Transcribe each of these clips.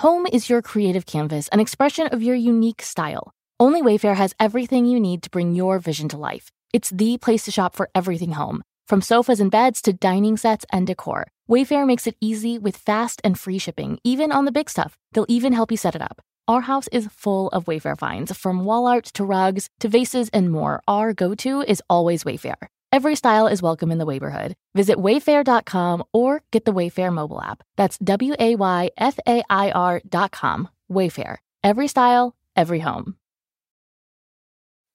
Home is your creative canvas, an expression of your unique style. Only Wayfair has everything you need to bring your vision to life. It's the place to shop for everything home, from sofas and beds to dining sets and decor. Wayfair makes it easy with fast and free shipping, even on the big stuff. They'll even help you set it up. Our house is full of Wayfair finds, from wall art to rugs to vases and more. Our go to is always Wayfair. Every style is welcome in the neighborhood. Visit wayfair.com or get the Wayfair mobile app. That's W A Y F A I R.com. Wayfair. Every style, every home.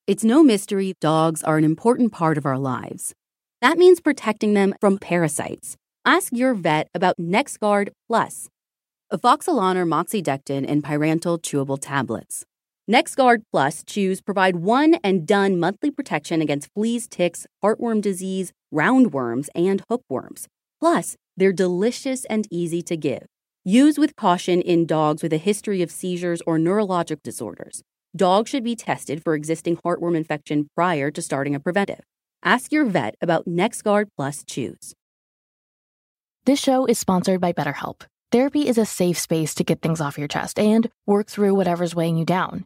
It's no mystery dogs are an important part of our lives. That means protecting them from parasites. Ask your vet about NexGard Plus, Afoxolaner moxidectin and pyrantel chewable tablets. NexGard Plus chews provide one and done monthly protection against fleas, ticks, heartworm disease, roundworms, and hookworms. Plus, they're delicious and easy to give. Use with caution in dogs with a history of seizures or neurologic disorders. Dogs should be tested for existing heartworm infection prior to starting a preventive. Ask your vet about NexGard Plus Chews. This show is sponsored by BetterHelp. Therapy is a safe space to get things off your chest and work through whatever's weighing you down.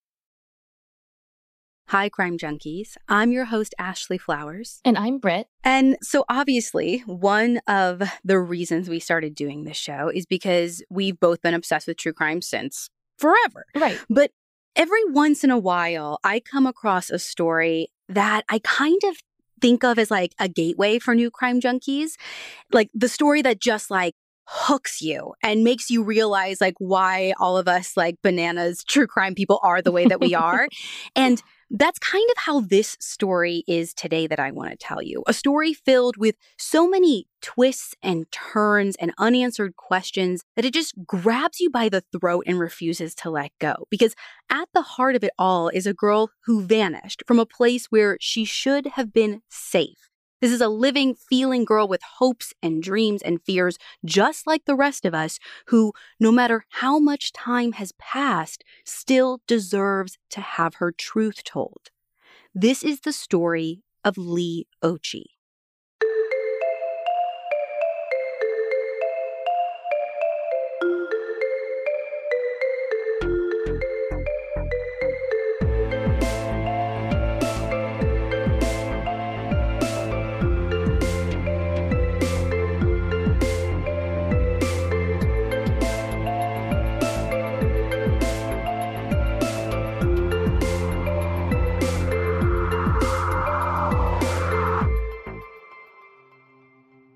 Hi, Crime Junkies. I'm your host, Ashley Flowers. And I'm Britt. And so, obviously, one of the reasons we started doing this show is because we've both been obsessed with true crime since forever. Right. But every once in a while, I come across a story that I kind of think of as like a gateway for new crime junkies. Like the story that just like hooks you and makes you realize like why all of us like bananas true crime people are the way that we are. and that's kind of how this story is today that I want to tell you. A story filled with so many twists and turns and unanswered questions that it just grabs you by the throat and refuses to let go. Because at the heart of it all is a girl who vanished from a place where she should have been safe. This is a living, feeling girl with hopes and dreams and fears, just like the rest of us, who, no matter how much time has passed, still deserves to have her truth told. This is the story of Lee Occhi.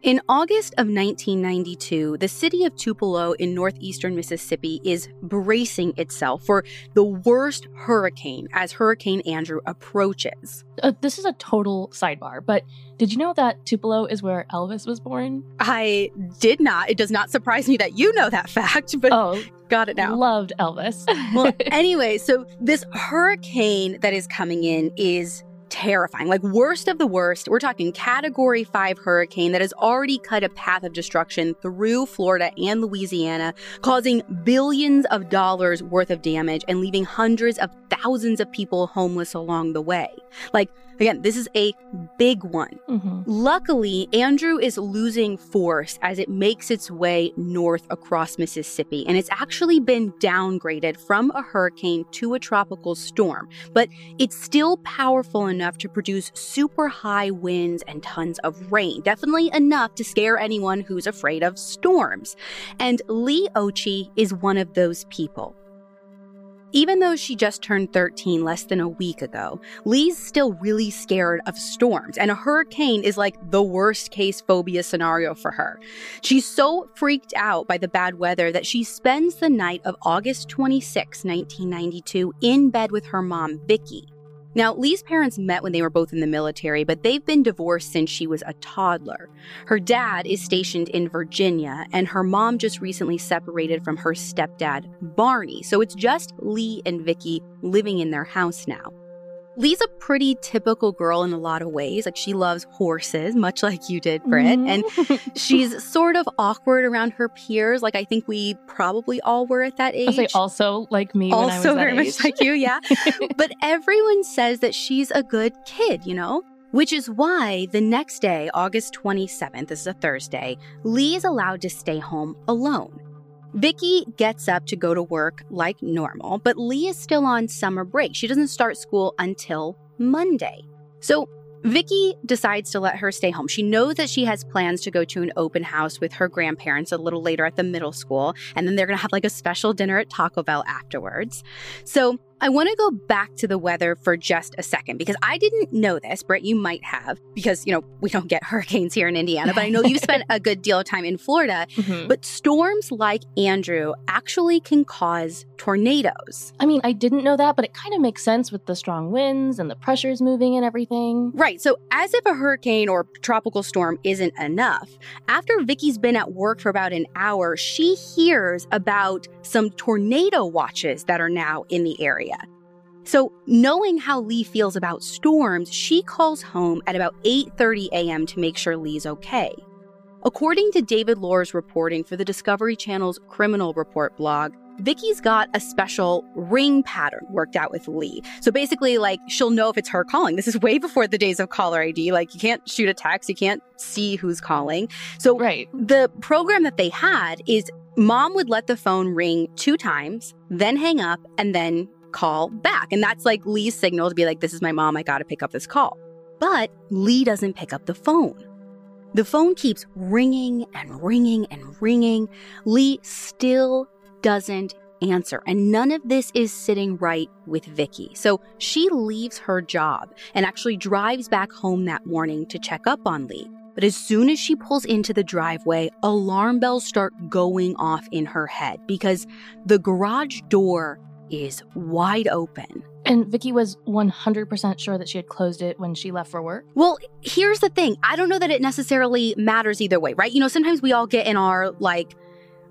In August of 1992, the city of Tupelo in northeastern Mississippi is bracing itself for the worst hurricane as Hurricane Andrew approaches. Uh, this is a total sidebar, but did you know that Tupelo is where Elvis was born? I did not. It does not surprise me that you know that fact, but oh, got it now. Loved Elvis. well, anyway, so this hurricane that is coming in is terrifying. Like, worst of the worst, we're talking category five hurricane that has already cut a path of destruction through Florida and Louisiana, causing billions of dollars worth of damage and leaving hundreds of thousands of people homeless along the way. Like, Again, this is a big one. Mm-hmm. Luckily, Andrew is losing force as it makes its way north across Mississippi, and it's actually been downgraded from a hurricane to a tropical storm. But it's still powerful enough to produce super high winds and tons of rain, definitely enough to scare anyone who's afraid of storms. And Lee Occhi is one of those people. Even though she just turned 13 less than a week ago, Lee's still really scared of storms, and a hurricane is like the worst case phobia scenario for her. She's so freaked out by the bad weather that she spends the night of August 26, 1992, in bed with her mom, Vicki. Now, Lee's parents met when they were both in the military, but they've been divorced since she was a toddler. Her dad is stationed in Virginia, and her mom just recently separated from her stepdad, Barney. So it's just Lee and Vicki living in their house now. Lee's a pretty typical girl in a lot of ways. Like she loves horses, much like you did, Britt. Mm-hmm. And she's sort of awkward around her peers. Like I think we probably all were at that age. Also like me. Also very age. much like you, yeah. but everyone says that she's a good kid, you know? Which is why the next day, August 27th, this is a Thursday, Lee is allowed to stay home alone. Vicki gets up to go to work like normal, but Lee is still on summer break. She doesn't start school until Monday. So Vicki decides to let her stay home. She knows that she has plans to go to an open house with her grandparents a little later at the middle school, and then they're going to have like a special dinner at Taco Bell afterwards. So I want to go back to the weather for just a second because I didn't know this. Brett, you might have because, you know, we don't get hurricanes here in Indiana, but I know you've spent a good deal of time in Florida. Mm-hmm. But storms like Andrew actually can cause tornadoes. I mean, I didn't know that, but it kind of makes sense with the strong winds and the pressures moving and everything. Right. So, as if a hurricane or tropical storm isn't enough, after Vicki's been at work for about an hour, she hears about some tornado watches that are now in the area area. So, knowing how Lee feels about storms, she calls home at about 8:30 a.m. to make sure Lee's okay. According to David Lohr's reporting for the Discovery Channel's Criminal Report blog, Vicky's got a special ring pattern worked out with Lee. So basically, like, she'll know if it's her calling. This is way before the days of caller ID. Like, you can't shoot a text, you can't see who's calling. So, right. the program that they had is mom would let the phone ring two times, then hang up, and then call back. And that's like Lee's signal to be like, this is my mom, I gotta pick up this call. But Lee doesn't pick up the phone. The phone keeps ringing and ringing and ringing. Lee still doesn't answer. And none of this is sitting right with Vicki. So she leaves her job and actually drives back home that morning to check up on Lee. But as soon as she pulls into the driveway, alarm bells start going off in her head because the garage door is wide open. And Vicki was 100% sure that she had closed it when she left for work? Well, here's the thing. I don't know that it necessarily matters either way, right? You know, sometimes we all get in our like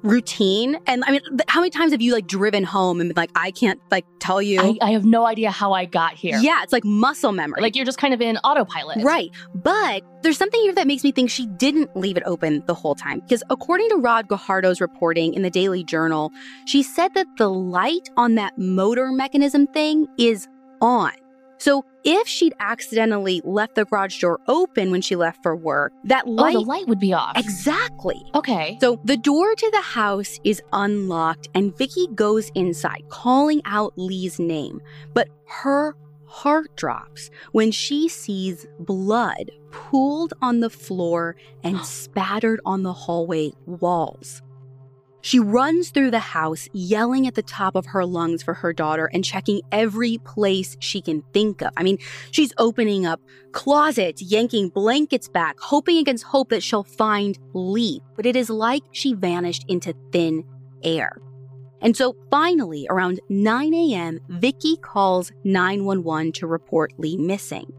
routine. And I mean, how many times have you like driven home and been like, I can't like tell you? I, I, have no idea how I got here. Yeah, it's like muscle memory. Like you're just kind of in autopilot. Right. But there's something here that makes me think she didn't leave it open the whole time. Because according to Rod Guajardo's reporting in the Daily Journal, she said that the light on that motor mechanism thing is on. So if she'd accidentally left the garage door open when she left for work, that light. Oh, the light would be off. Exactly. Okay. So the door to the house is unlocked, and Vicki goes inside, calling out Lee's name. But her heart drops when she sees blood pooled on the floor and spattered on the hallway walls. She runs through the house, yelling at the top of her lungs for her daughter and checking every place she can think of. I mean, she's opening up closets, yanking blankets back, hoping against hope that she'll find Lee. But it is like she vanished into thin air. And so finally, around 9 a.m., Vicki calls 911 to report Lee missing.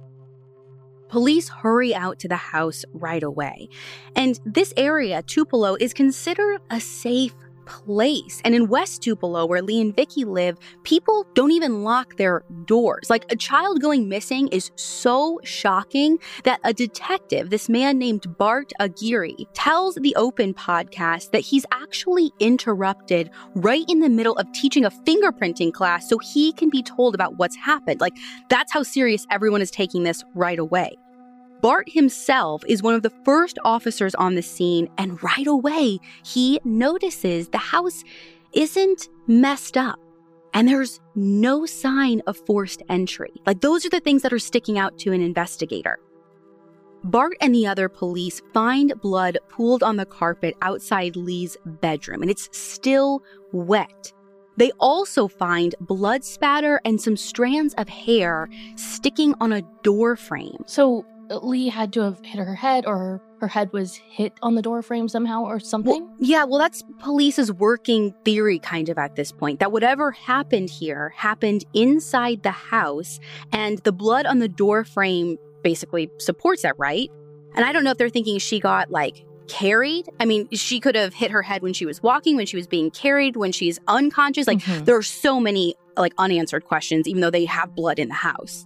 Police hurry out to the house right away. And this area, Tupelo, is considered a safe place. And in West Tupelo, where Lee and Vicky live, people don't even lock their doors. Like a child going missing is so shocking that a detective, this man named Bart Aguirre, tells the Open podcast that he's actually interrupted right in the middle of teaching a fingerprinting class so he can be told about what's happened. Like that's how serious everyone is taking this right away. Bart himself is one of the first officers on the scene, and right away, he notices the house isn't messed up and there's no sign of forced entry. Like, those are the things that are sticking out to an investigator. Bart and the other police find blood pooled on the carpet outside Lee's bedroom, and it's still wet. They also find blood spatter and some strands of hair sticking on a door frame. So, Lee had to have hit her head or her head was hit on the door frame somehow or something? Well, yeah, well, that's police's working theory kind of at this point that whatever happened here happened inside the house, and the blood on the door frame basically supports that, right? And I don't know if they're thinking she got like carried. I mean, she could have hit her head when she was walking, when she was being carried, when she's unconscious. Like, mm-hmm. there are so many like unanswered questions, even though they have blood in the house.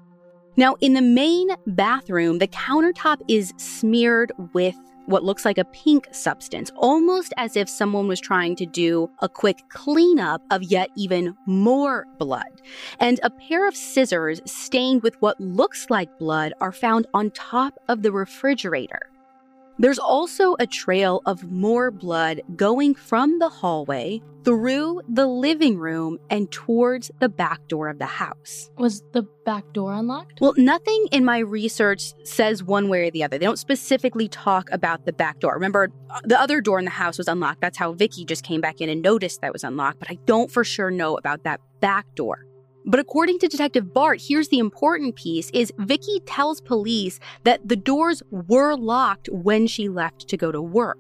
Now, in the main bathroom, the countertop is smeared with what looks like a pink substance, almost as if someone was trying to do a quick cleanup of yet even more blood. And a pair of scissors stained with what looks like blood are found on top of the refrigerator. There's also a trail of more blood going from the hallway through the living room and towards the back door of the house. Was the back door unlocked? Well, nothing in my research says one way or the other. They don't specifically talk about the back door. Remember, uh, the other door in the house was unlocked. That's how Vicky just came back in and noticed that was unlocked, but I don't for sure know about that back door. But according to Detective Bart, here's the important piece is Vicky tells police that the doors were locked when she left to go to work.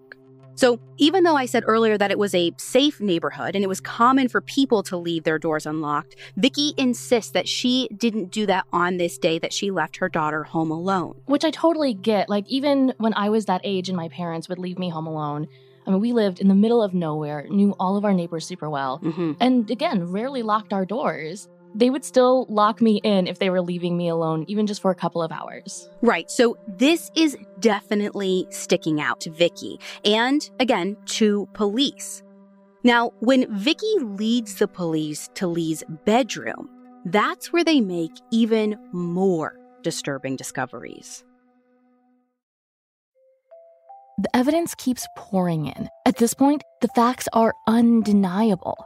So, even though I said earlier that it was a safe neighborhood and it was common for people to leave their doors unlocked, Vicky insists that she didn't do that on this day that she left her daughter home alone. Which I totally get. Like even when I was that age and my parents would leave me home alone, I mean, we lived in the middle of nowhere, knew all of our neighbors super well, mm-hmm. and again, rarely locked our doors they would still lock me in if they were leaving me alone, even just for a couple of hours. Right. So this is definitely sticking out to Vicky and again to police. Now, when Vicky leads the police to Lee's bedroom, that's where they make even more disturbing discoveries. The evidence keeps pouring in. At this point, the facts are undeniable.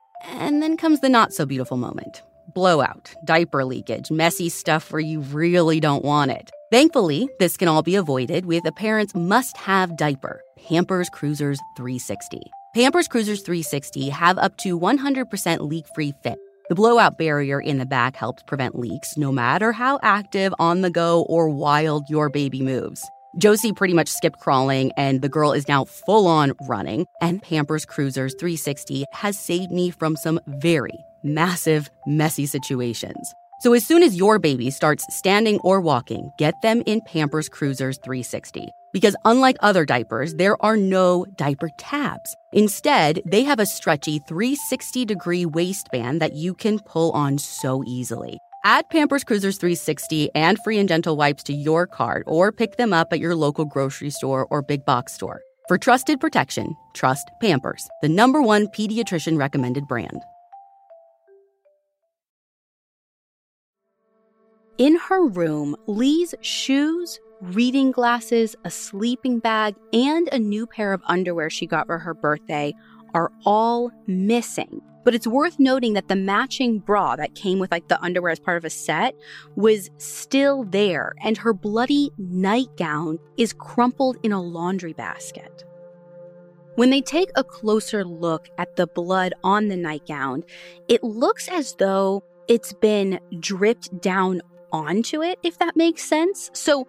and then comes the not so beautiful moment blowout, diaper leakage, messy stuff where you really don't want it. Thankfully, this can all be avoided with a parent's must have diaper, Pampers Cruisers 360. Pampers Cruisers 360 have up to 100% leak free fit. The blowout barrier in the back helps prevent leaks no matter how active, on the go, or wild your baby moves. Josie pretty much skipped crawling, and the girl is now full on running. And Pampers Cruisers 360 has saved me from some very massive, messy situations. So as soon as your baby starts standing or walking, get them in Pampers Cruisers 360. Because unlike other diapers, there are no diaper tabs. Instead, they have a stretchy 360 degree waistband that you can pull on so easily. Add Pampers Cruisers 360 and free and gentle wipes to your cart or pick them up at your local grocery store or big box store. For trusted protection, trust Pampers, the number one pediatrician recommended brand. In her room, Lee's shoes, reading glasses, a sleeping bag, and a new pair of underwear she got for her birthday are all missing. But it's worth noting that the matching bra that came with like the underwear as part of a set was still there, and her bloody nightgown is crumpled in a laundry basket. When they take a closer look at the blood on the nightgown, it looks as though it's been dripped down onto it, if that makes sense. So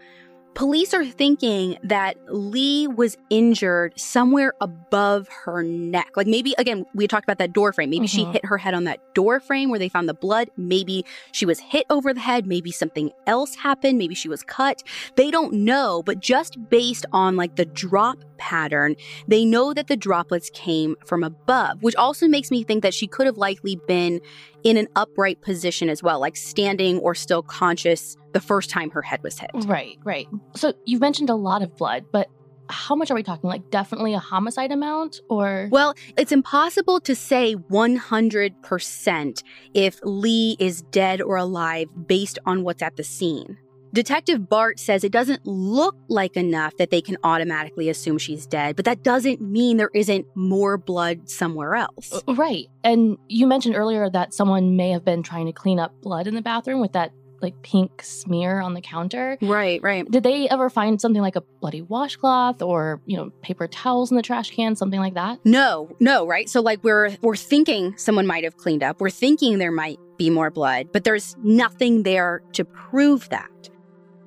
Police are thinking that Lee was injured somewhere above her neck. Like maybe, again, we talked about that door frame. Maybe mm-hmm. she hit her head on that door frame where they found the blood. Maybe she was hit over the head. Maybe something else happened. Maybe she was cut. They don't know, but just based on like the drop pattern, they know that the droplets came from above, which also makes me think that she could have likely been in an upright position as well, like standing or still conscious the first time her head was hit. Right, right. So you've mentioned a lot of blood, but how much are we talking? Like, definitely a homicide amount or? Well, it's impossible to say 100% if Lee is dead or alive based on what's at the scene. Detective Bart says it doesn't look like enough that they can automatically assume she's dead, but that doesn't mean there isn't more blood somewhere else. Uh, right. And you mentioned earlier that someone may have been trying to clean up blood in the bathroom with that like pink smear on the counter. Right, right. Did they ever find something like a bloody washcloth or, you know, paper towels in the trash can, something like that? No, no, right? So like we're we're thinking someone might have cleaned up. We're thinking there might be more blood, but there's nothing there to prove that.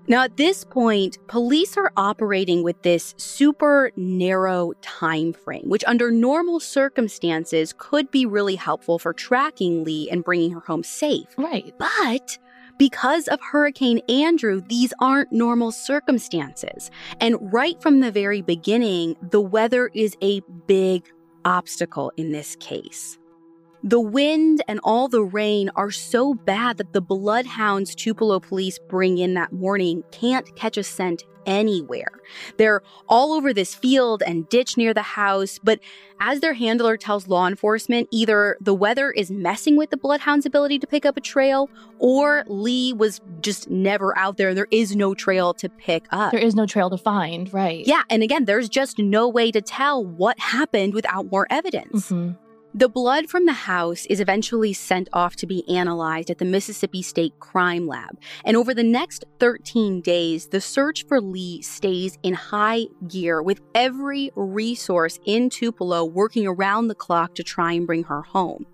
Now, at this point, police are operating with this super narrow time frame, which under normal circumstances could be really helpful for tracking Lee and bringing her home safe. Right. But because of Hurricane Andrew, these aren't normal circumstances. And right from the very beginning, the weather is a big obstacle in this case. The wind and all the rain are so bad that the bloodhounds Tupelo police bring in that morning can't catch a scent anywhere. They're all over this field and ditch near the house, but as their handler tells law enforcement, either the weather is messing with the bloodhound's ability to pick up a trail, or Lee was just never out there. There is no trail to pick up. There is no trail to find, right? Yeah, and again, there's just no way to tell what happened without more evidence. Mm-hmm. The blood from the house is eventually sent off to be analyzed at the Mississippi State Crime Lab. And over the next 13 days, the search for Lee stays in high gear with every resource in Tupelo working around the clock to try and bring her home.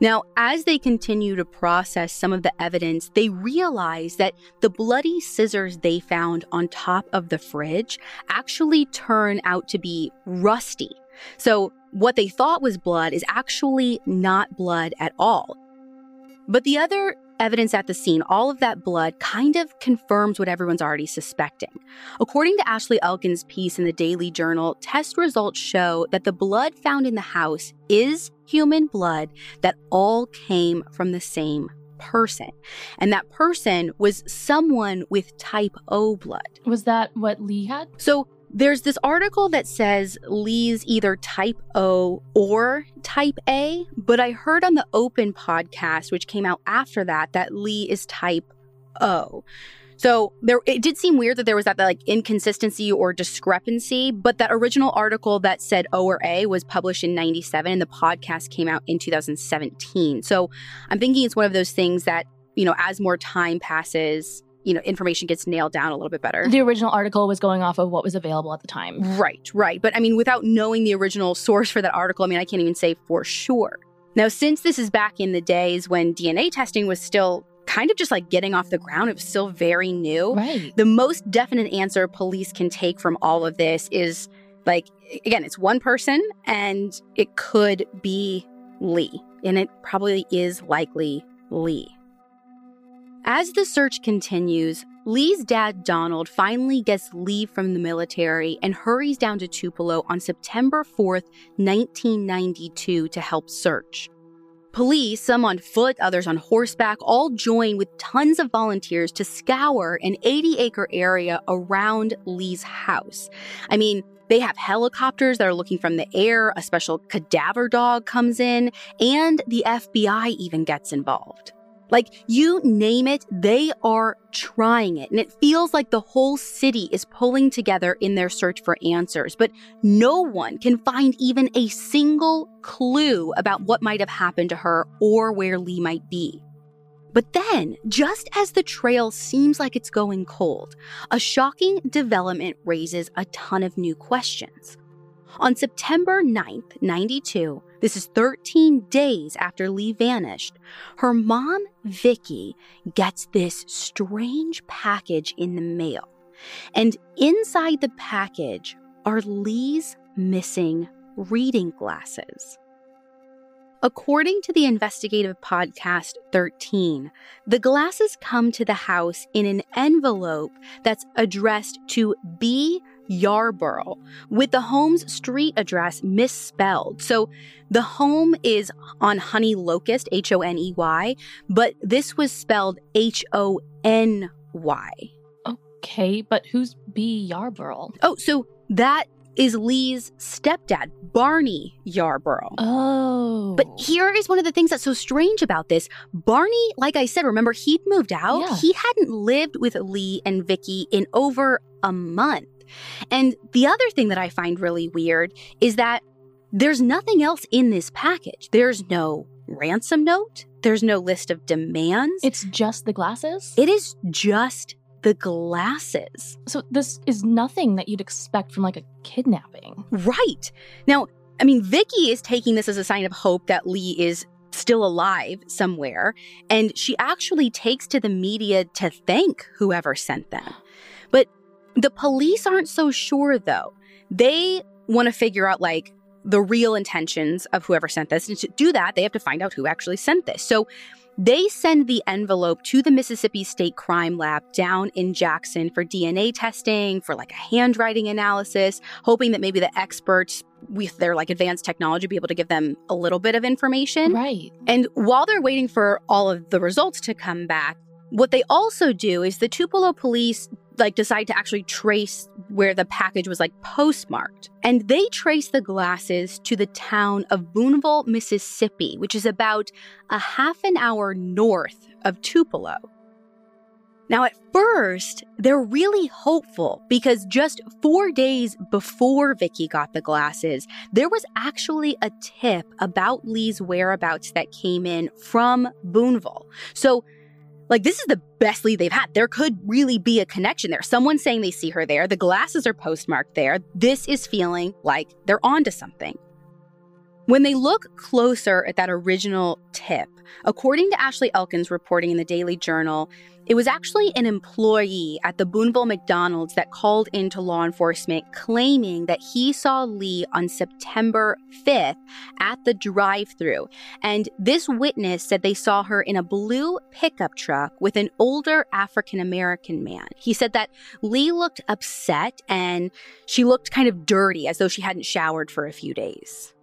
Now, as they continue to process some of the evidence, they realize that the bloody scissors they found on top of the fridge actually turn out to be rusty. So, what they thought was blood is actually not blood at all. But the other evidence at the scene, all of that blood kind of confirms what everyone's already suspecting. According to Ashley Elkins' piece in the Daily Journal, test results show that the blood found in the house is human blood that all came from the same person. And that person was someone with type O blood. Was that what Lee had? So there's this article that says Lee's either type O or type A, but I heard on the Open podcast, which came out after that, that Lee is type O. So there it did seem weird that there was that, that like inconsistency or discrepancy, but that original article that said O or A was published in 97 and the podcast came out in 2017. So I'm thinking it's one of those things that, you know, as more time passes, you know, information gets nailed down a little bit better. The original article was going off of what was available at the time. Right, right. But I mean, without knowing the original source for that article, I mean, I can't even say for sure. Now, since this is back in the days when DNA testing was still kind of just like getting off the ground, it was still very new. Right. The most definite answer police can take from all of this is like, again, it's one person and it could be Lee. And it probably is likely Lee. As the search continues, Lee's dad, Donald, finally gets leave from the military and hurries down to Tupelo on September 4th, 1992, to help search. Police, some on foot, others on horseback, all join with tons of volunteers to scour an 80 acre area around Lee's house. I mean, they have helicopters that are looking from the air, a special cadaver dog comes in, and the FBI even gets involved. Like, you name it, they are trying it. And it feels like the whole city is pulling together in their search for answers. But no one can find even a single clue about what might have happened to her or where Lee might be. But then, just as the trail seems like it's going cold, a shocking development raises a ton of new questions. On September 9th, 92, this is 13 days after Lee vanished, her mom, Vicky, gets this strange package in the mail. And inside the package are Lee's missing reading glasses. According to the investigative podcast 13, the glasses come to the house in an envelope that's addressed to B. Yarborough, with the home's street address misspelled. So the home is on Honey Locust, H O N E Y, but this was spelled H O N Y. Okay, but who's B. Yarborough? Oh, so that is Lee's stepdad, Barney Yarborough. Oh. But here is one of the things that's so strange about this. Barney, like I said, remember he'd moved out. Yeah. He hadn't lived with Lee and Vicky in over a month. And the other thing that I find really weird is that there's nothing else in this package. There's no ransom note, there's no list of demands. It's just the glasses? it is just the glasses. so this is nothing that you'd expect from like a kidnapping. Right. Now, I mean, Vicky is taking this as a sign of hope that Lee is still alive somewhere. And she actually takes to the media to thank whoever sent them. But the police aren't so sure, though. They want to figure out, like, the real intentions of whoever sent this. And to do that, they have to find out who actually sent this. So they send the envelope to the Mississippi State Crime Lab down in Jackson for DNA testing, for like a handwriting analysis, hoping that maybe the experts with their like advanced technology be able to give them a little bit of information. Right. And while they're waiting for all of the results to come back, what they also do is the Tupelo police like decide to actually trace where the package was like postmarked. And they trace the glasses to the town of Boonville, Mississippi, which is about a half an hour north of Tupelo. Now, at first, they're really hopeful because just four days before Vicky got the glasses, there was actually a tip about Lee's whereabouts that came in from Boonville. So, like, this is the best lead they've had. There could really be a connection there. Someone saying they see her there. The glasses are postmarked there. This is feeling like they're onto something. When they look closer at that original tip, according to Ashley Elkins reporting in the Daily Journal, it was actually an employee at the Boonville McDonald's that called into law enforcement claiming that he saw Lee on September 5th at the drive through. And this witness said they saw her in a blue pickup truck with an older African American man. He said that Lee looked upset and she looked kind of dirty as though she hadn't showered for a few days.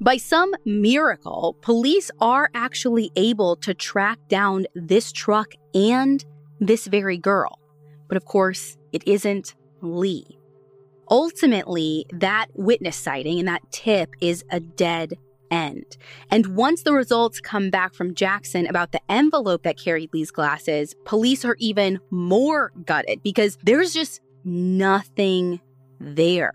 By some miracle, police are actually able to track down this truck and this very girl. But of course, it isn't Lee. Ultimately, that witness sighting and that tip is a dead end. And once the results come back from Jackson about the envelope that carried Lee's glasses, police are even more gutted because there's just nothing there.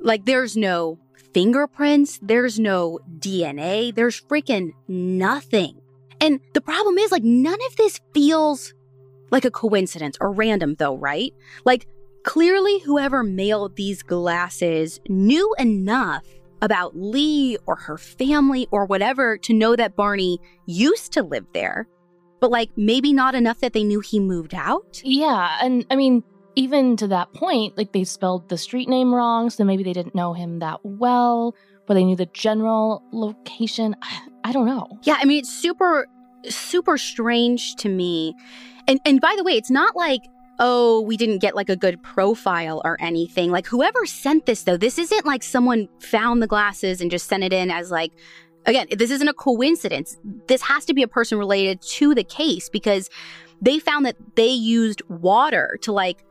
Like, there's no fingerprints, there's no DNA, there's freaking nothing. And the problem is, like, none of this feels like a coincidence or random, though, right? Like, clearly, whoever mailed these glasses knew enough about Lee or her family or whatever to know that Barney used to live there, but like maybe not enough that they knew he moved out. Yeah, and I mean, even to that point, like they spelled the street name wrong, so maybe they didn't know him that well, but they knew the general location. I, don't know. Yeah, I mean it's super super strange to me. And and by the way, it's not like oh, we didn't get like a good profile or anything. Like whoever sent this though, this isn't like someone found the glasses and just sent it in as like again, this isn't a coincidence. This has to be a person related to the case because they found that they used water to like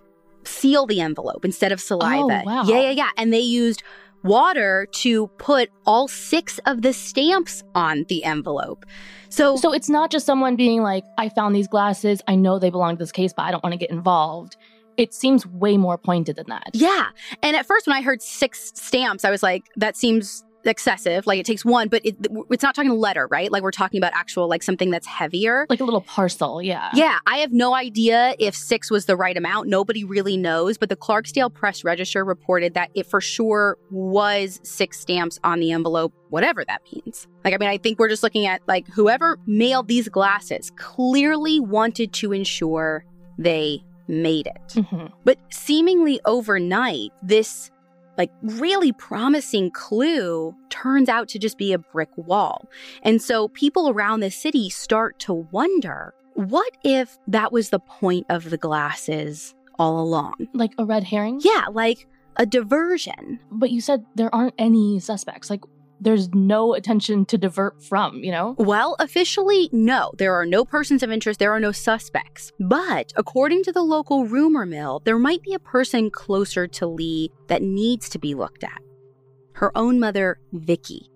seal the envelope instead of saliva. Oh, wow. Yeah, yeah, yeah. And they used water to put all six of the stamps on the envelope. So, So it's not just someone being like, I found these glasses. I know they belong to this case, but I don't want to get involved. It seems way more pointed than that. yeah. And at first, when I heard six stamps, I was like, that seems excessive. Like it takes one, but it, it's not talking a letter, right? Like we're talking about actual, like something that's heavier. Like a little parcel, yeah. Yeah, I have no idea if six was the right amount. Nobody really knows, but the Clarksdale Press Register reported that it for sure was six stamps on the envelope, whatever that means. Like, I mean, I think we're just looking at like whoever mailed these glasses clearly wanted to ensure they made it. Mhm. But seemingly overnight, this like really promising clue turns out to just be a brick wall. And so people around the city start to wonder what if that was the point of the glasses all along? Like a red herring? Yeah, like a diversion. But you said there aren't any suspects. Like there's no attention to divert from, you know? Well, officially, no. There are no persons of interest, there are no suspects. But according to the local rumor mill, there might be a person closer to Lee that needs to be looked at. Her own mother, Vicky.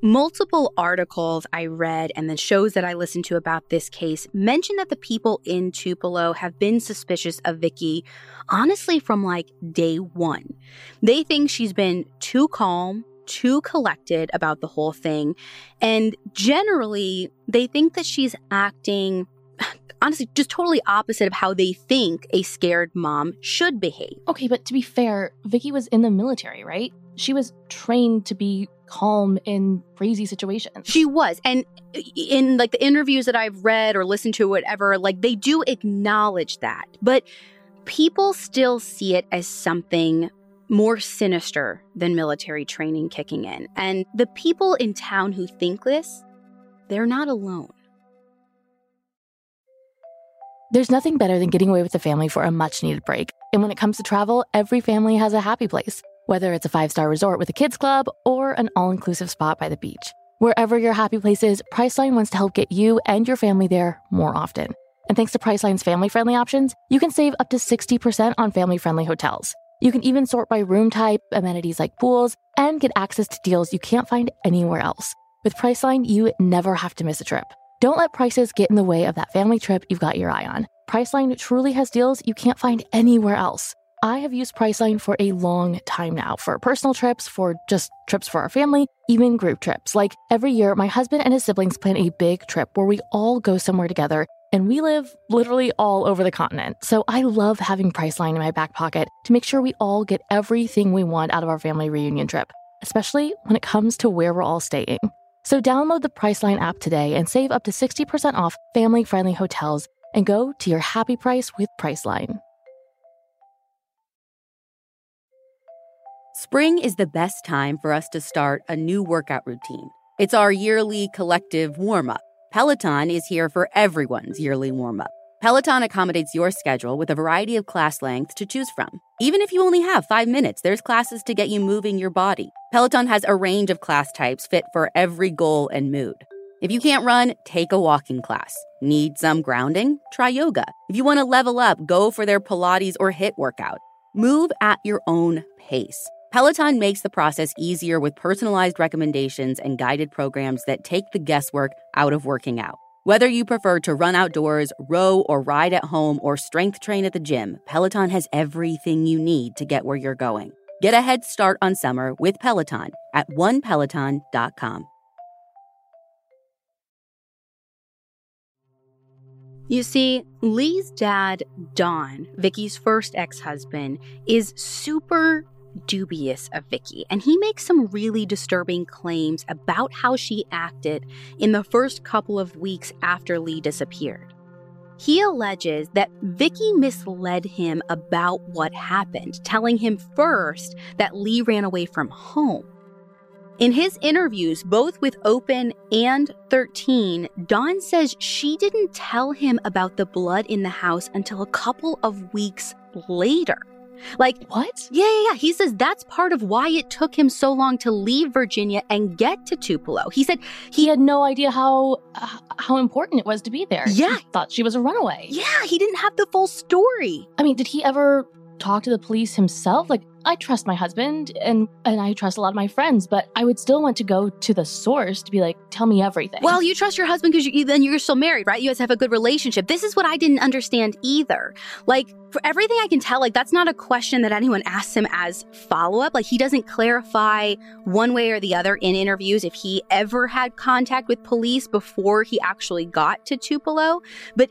Multiple articles I read and the shows that I listened to about this case mention that the people in Tupelo have been suspicious of Vicky, honestly, from like day one. They think she's been too calm, too collected about the whole thing. And generally, they think that she's acting, honestly, just totally opposite of how they think a scared mom should behave. Okay, but to be fair, Vicky was in the military, right? She was trained to be calm in crazy situations. She was. And in like the interviews that I've read or listened to, whatever, like they do acknowledge that. But people still see it as something more sinister than military training kicking in. And the people in town who think this, they're not alone. There's nothing better than getting away with the family for a much needed break. And when it comes to travel, every family has a happy place, whether it's a five star resort with a kids club or an all inclusive spot by the beach. Wherever your happy place is, Priceline wants to help get you and your family there more often. And thanks to Priceline's family friendly options, you can save up to 60% on family friendly hotels. You can even sort by room type, amenities like pools, and get access to deals you can't find anywhere else. With Priceline, you never have to miss a trip. Don't let prices get in the way of that family trip you've got your eye on. Priceline truly has deals you can't find anywhere else. I have used Priceline for a long time now for personal trips, for just trips for our family, even group trips. Like every year, my husband and his siblings plan a big trip where we all go somewhere together, and we live literally all over the continent. So I love having Priceline in my back pocket to make sure we all get everything we want out of our family reunion trip, especially when it comes to where we're all staying. So download the Priceline app today and save up to 60% off family friendly hotels and go to your happy price with Priceline. Spring is the best time for us to start a new workout routine. It's our yearly collective warm up. Peloton is here for everyone's yearly warm up. Peloton accommodates your schedule with a variety of class lengths to choose from. Even if you only have five minutes, there's classes to get you moving your body. Peloton has a range of class types fit for every goal and mood. If you can't run, take a walking class. Need some grounding? Try yoga. If you want to level up, go for their Pilates or HIIT workout. Move at your own pace. Peloton makes the process easier with personalized recommendations and guided programs that take the guesswork out of working out. Whether you prefer to run outdoors, row or ride at home, or strength train at the gym, Peloton has everything you need to get where you're going. Get a head start on summer with Peloton at onepeloton.com. You see, Lee's dad, Don, Vicky's first ex husband, is super dubious of Vicky, and he makes some really disturbing claims about how she acted in the first couple of weeks after Lee disappeared. He alleges that Vicky misled him about what happened, telling him first that Lee ran away from home. In his interviews, both with Open and 13, Don says she didn't tell him about the blood in the house until a couple of weeks later. Like, What? yeah, yeah, yeah. He says that's part of why it took him so long to leave Virginia and get to Tupelo. He said He had no idea how uh, how important it was to be there. Yeah. He thought she was a runaway. Yeah, he didn't have the full story. I mean, did he ever talk to the police himself? Like, I trust my husband and and I trust a lot of my friends, but I would still want to go to the source to be like, tell me everything. Well, you trust your husband because you, then you're still married, right? You guys have a good relationship. This is what I didn't understand either. Like, for everything I can tell, like, that's not a question that anyone asks him as follow up. Like, he doesn't clarify one way or the other in interviews if he ever had contact with police before he actually got to Tupelo. But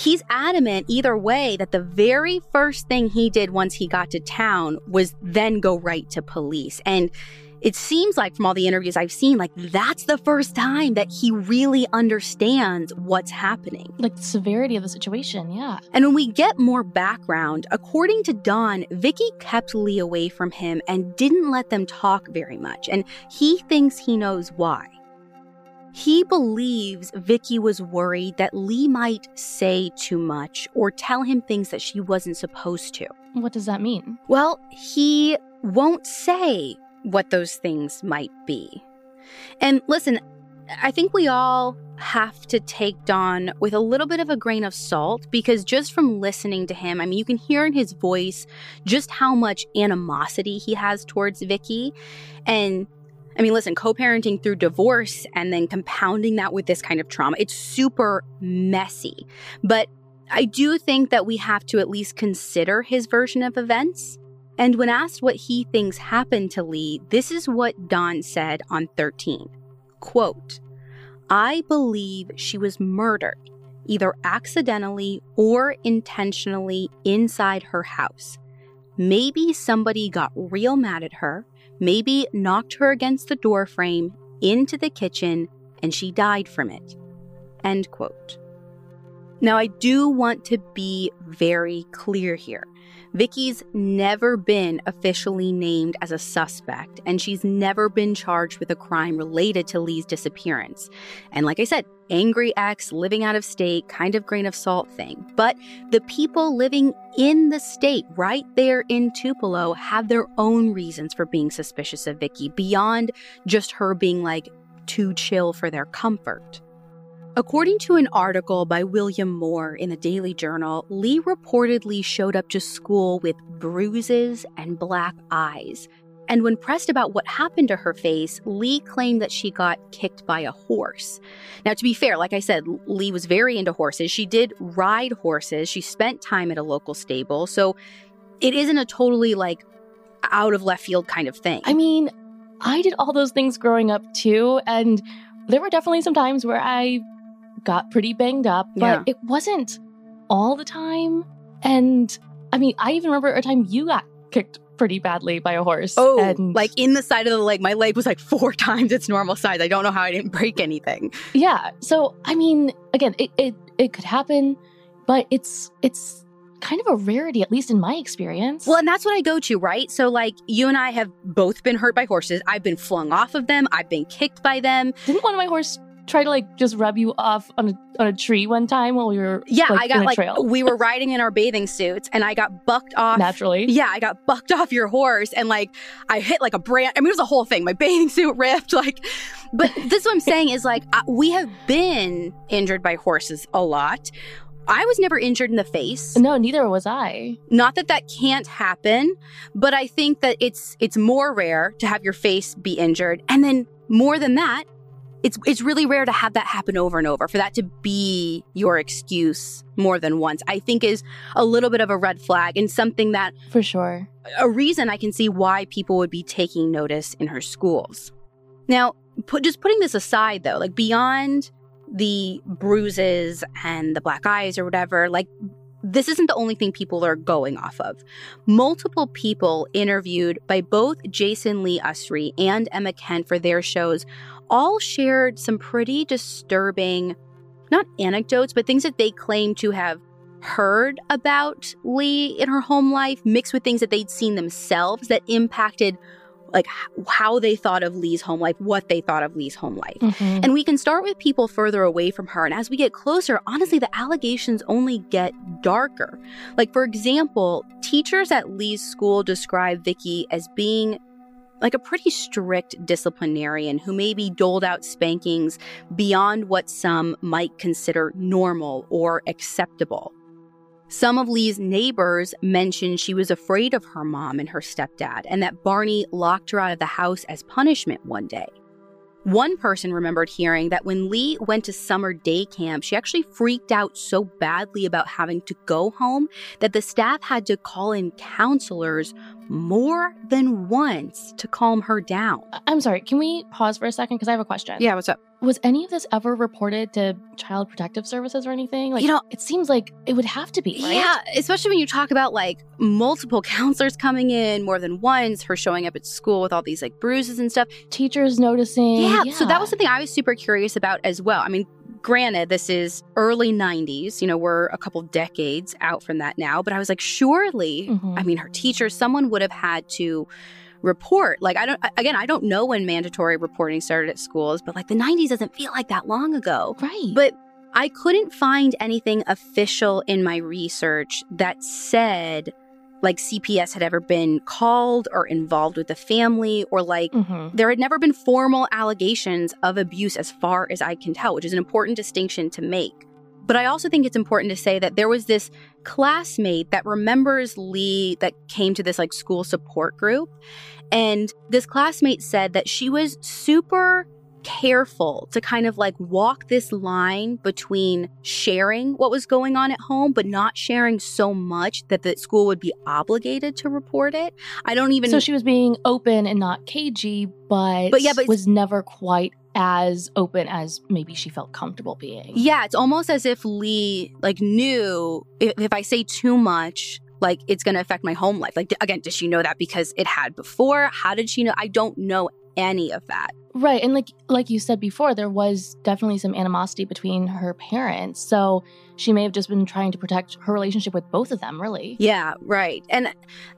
he's adamant either way that the very first thing he did once he got to town was then go right to police. And it seems like from all the interviews I've seen, like that's the first time that he really understands what's happening. Like the severity of the situation, yeah. And when we get more background, according to Don, Vicky kept Lee away from him and didn't let them talk very much. And he thinks he knows why. He believes Vicky was worried that Lee might say too much or tell him things that she wasn't supposed to. What does that mean? Well, he won't say what those things might be. And listen, I think we all have to take Don with a little bit of a grain of salt because just from listening to him, I mean, you can hear in his voice just how much animosity he has towards Vicky. And I mean, listen, co parenting through divorce and then compounding that with this kind of trauma, it's super messy. But I do think that we have to at least consider his version of events. And when asked what he thinks happened to Lee, this is what Don said on 13. Quote, I believe she was murdered, either accidentally or intentionally inside her house. Maybe somebody got real mad at her maybe knocked her against the doorframe into the kitchen and she died from it. End quote. Now, I do want to be very clear here. Vicky's never been officially named as a suspect, and she's never been charged with a crime related to Lee's disappearance. And like I said, angry ex, living out of state, kind of grain of salt thing. But the people living in the state, right there in Tupelo, have their own reasons for being suspicious of Vicky beyond just her being like too chill for their comfort. According to an article by William Moore in the Daily Journal, Lee reportedly showed up to school with bruises and black eyes. And when pressed about what happened to her face, Lee claimed that she got kicked by a horse. Now, to be fair, like I said, Lee was very into horses. She did ride horses, she spent time at a local stable. So it isn't a totally like out of left field kind of thing. I mean, I did all those things growing up too. And there were definitely some times where I got pretty banged up, but yeah. it wasn't all the time. And I mean, I even remember a time you got kicked pretty badly by a horse. Oh, and like in the side of the leg. My leg was like four times its normal size. I don't know how I didn't break anything. Yeah. So I mean, again, it it, it could happen, but it's it's kind of a rarity, at least in my experience. Well, and that's what I go to, right? So, like, you and I have both been hurt by horses. I've been flung off of them. I've been kicked by them. Didn't one of my horse try to like just rub you off on a on a tree one time while we were yeah like, I got like trail. we were riding in our bathing suits and I got bucked off naturally yeah I got bucked off your horse and like I hit like a branch I mean it was a whole thing my bathing suit ripped like but this what I'm saying is like we have been injured by horses a lot I was never injured in the face. No, neither was I. Not that that can't happen, but I think that it's it's more rare to have your face be injured and then more than that, it's it's really rare to have that happen over and over for that to be your excuse more than once i think is a little bit of a red flag and something that for sure a reason i can see why people would be taking notice in her schools now put, just putting this aside though like beyond the bruises and the black eyes or whatever like this isn't the only thing people are going off of. Multiple people interviewed by both Jason Lee Usry and Emma Kent for their shows all shared some pretty disturbing, not anecdotes, but things that they claim to have heard about Lee in her home life, mixed with things that they'd seen themselves that impacted like how they thought of Lee's home life, what they thought of Lee's home life. Mm-hmm. And we can start with people further away from her. And as we get closer, honestly, the allegations only get darker. Like, for example, teachers at Lee's school describe Vicky as being like a pretty strict disciplinarian who maybe doled out spankings beyond what some might consider normal or acceptable. Some of Lee's neighbors mentioned she was afraid of her mom and her stepdad, and that Barney locked her out of the house as punishment one day. One person remembered hearing that when Lee went to summer day camp, she actually freaked out so badly about having to go home that the staff had to call in counselors more than once to calm her down. Uh, I'm sorry, can we pause for a second? Because I have a question. Yeah, what's up? Was any of this ever reported to Child Protective Services or anything? Like, You know- it seems like it would have to be, right? Yeah, especially when you talk about like multiple counselors coming in more than once, her showing up at school with all these like bruises and stuff. Teachers noticing. Yeah, so that was something I was super curious about as well. I mean, granted, this is early 90s, you know, we're a couple decades out from that now, but I was like, surely, Mhm. I mean, her teacher, someone would have had to report. Like, I don't, again, I don't know when mandatory reporting started at schools, but like the 90s doesn't feel like that long ago. Right. But I couldn't find anything official in my research that said like CPS had ever been called or involved with the family or like Mhm. there had never been formal allegations of abuse as far as I can tell, which is an important distinction to make. But I also think it's important to say that there was this classmate that remembers Lee that came to this like school support group. And this classmate said that she was super careful to kind of like walk this line between sharing what was going on at home, but not sharing so much that the school would be obligated to report it. I don't even so she was being open and not cagey, but, But yeah, but- was never quite as open as maybe she felt comfortable being. Yeah, it's almost as if Lee like knew if, if I say too much, like it's going to affect my home life. Like again, does she know that because it had before? How did she know? I don't know any of that. Right. And like like you said before, there was definitely some animosity between her parents. So she may have just been trying to protect her relationship with both of them, really. Yeah, right. And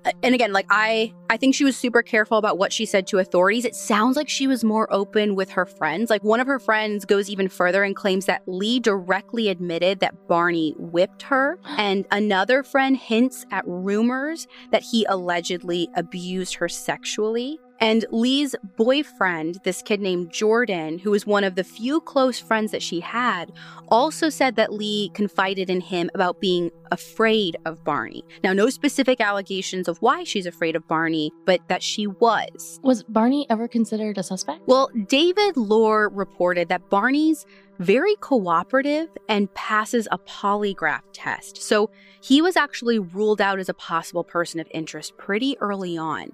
uh, and again, like I I think she was super careful about what she said to authorities. It sounds like she was more open with her friends. Like one of her friends goes even further and claims that Lee directly admitted that Barney whipped her, and another friend hints at rumors that he allegedly abused her sexually. And Lee's boyfriend, this kid named Jordan, who was one of the few close friends that she had, also said that Lee confided in him about being afraid of Barney. Now, no specific allegations of why she's afraid of Barney, but that she was. Was Barney ever considered a suspect? Well, David Lohr reported that Barney's very cooperative and passes a polygraph test. So he was actually ruled out as a possible person of interest pretty early on.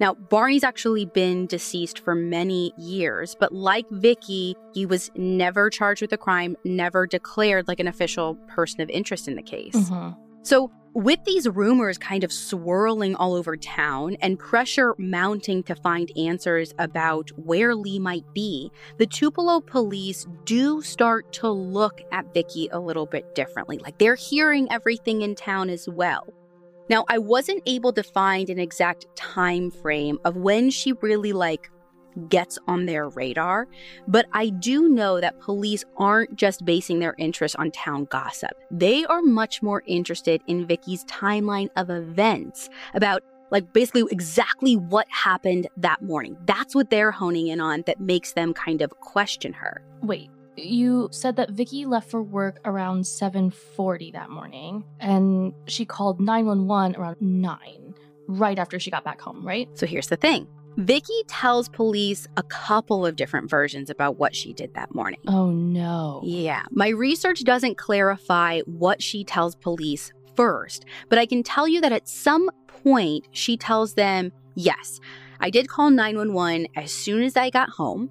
Now, Barney's actually been deceased for many years, but like Vicky, he was never charged with a crime, never declared like an official person of interest in the case. Mhm. So, with these rumors kind of swirling all over town and pressure mounting to find answers about where Lee might be, the Tupelo police do start to look at Vicky a little bit differently. Like they're hearing everything in town as well. Now, I wasn't able to find an exact time frame of when she really like gets on their radar, but I do know that police aren't just basing their interest on town gossip. They are much more interested in Vicky's timeline of events about like basically exactly what happened that morning. That's what they're honing in on that makes them kind of question her. Wait, you said that Vicky left for work around 7:40 that morning and she called 911 around 9 right after she got back home, right? So here's the thing. Vicky tells police a couple of different versions about what she did that morning. Oh no. Yeah, my research doesn't clarify what she tells police first, but I can tell you that at some point she tells them, yes, I did call 911 as soon as I got home.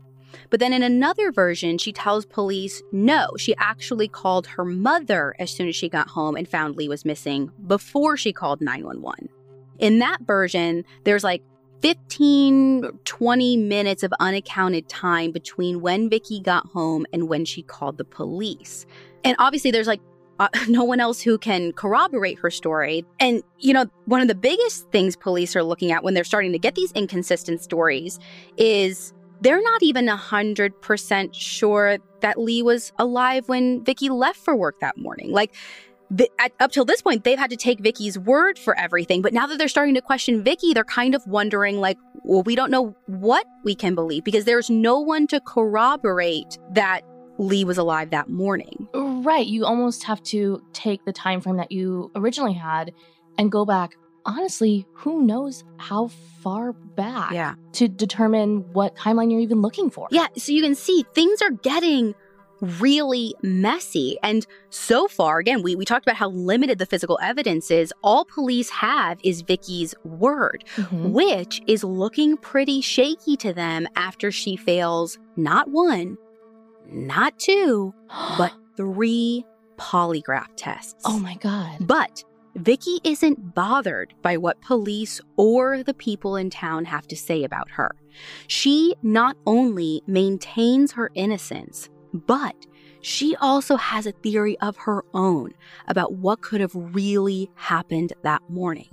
But then in another version, she tells police, no, she actually called her mother as soon as she got home and found Lee was missing before she called 911. In that version, there's like 15, 20 minutes of unaccounted time between when Vicky got home and when she called the police. And obviously, there's like uh, no one else who can corroborate her story. And, you know, one of the biggest things police are looking at when they're starting to get these inconsistent stories is they're not even 100% sure that Lee was alive when Vicky left for work that morning. Like, the, at, up till this point, they've had to take Vicky's word for everything. But now that they're starting to question Vicky, they're kind of wondering, like, well, we don't know what we can believe because there's no one to corroborate that Lee was alive that morning. Right. You almost have to take the time frame that you originally had and go back. Honestly, who knows how far back Yeah. to determine what timeline you're even looking for? Yeah, so you can see things are getting really messy. And so far, again, we, we talked about how limited the physical evidence is. All police have is Vicky's word, Mhm. which is looking pretty shaky to them after she fails not one, not two, but three polygraph tests. oh my God. But Vicky isn't bothered by what police or the people in town have to say about her. She not only maintains her innocence, but she also has a theory of her own about what could have really happened that morning.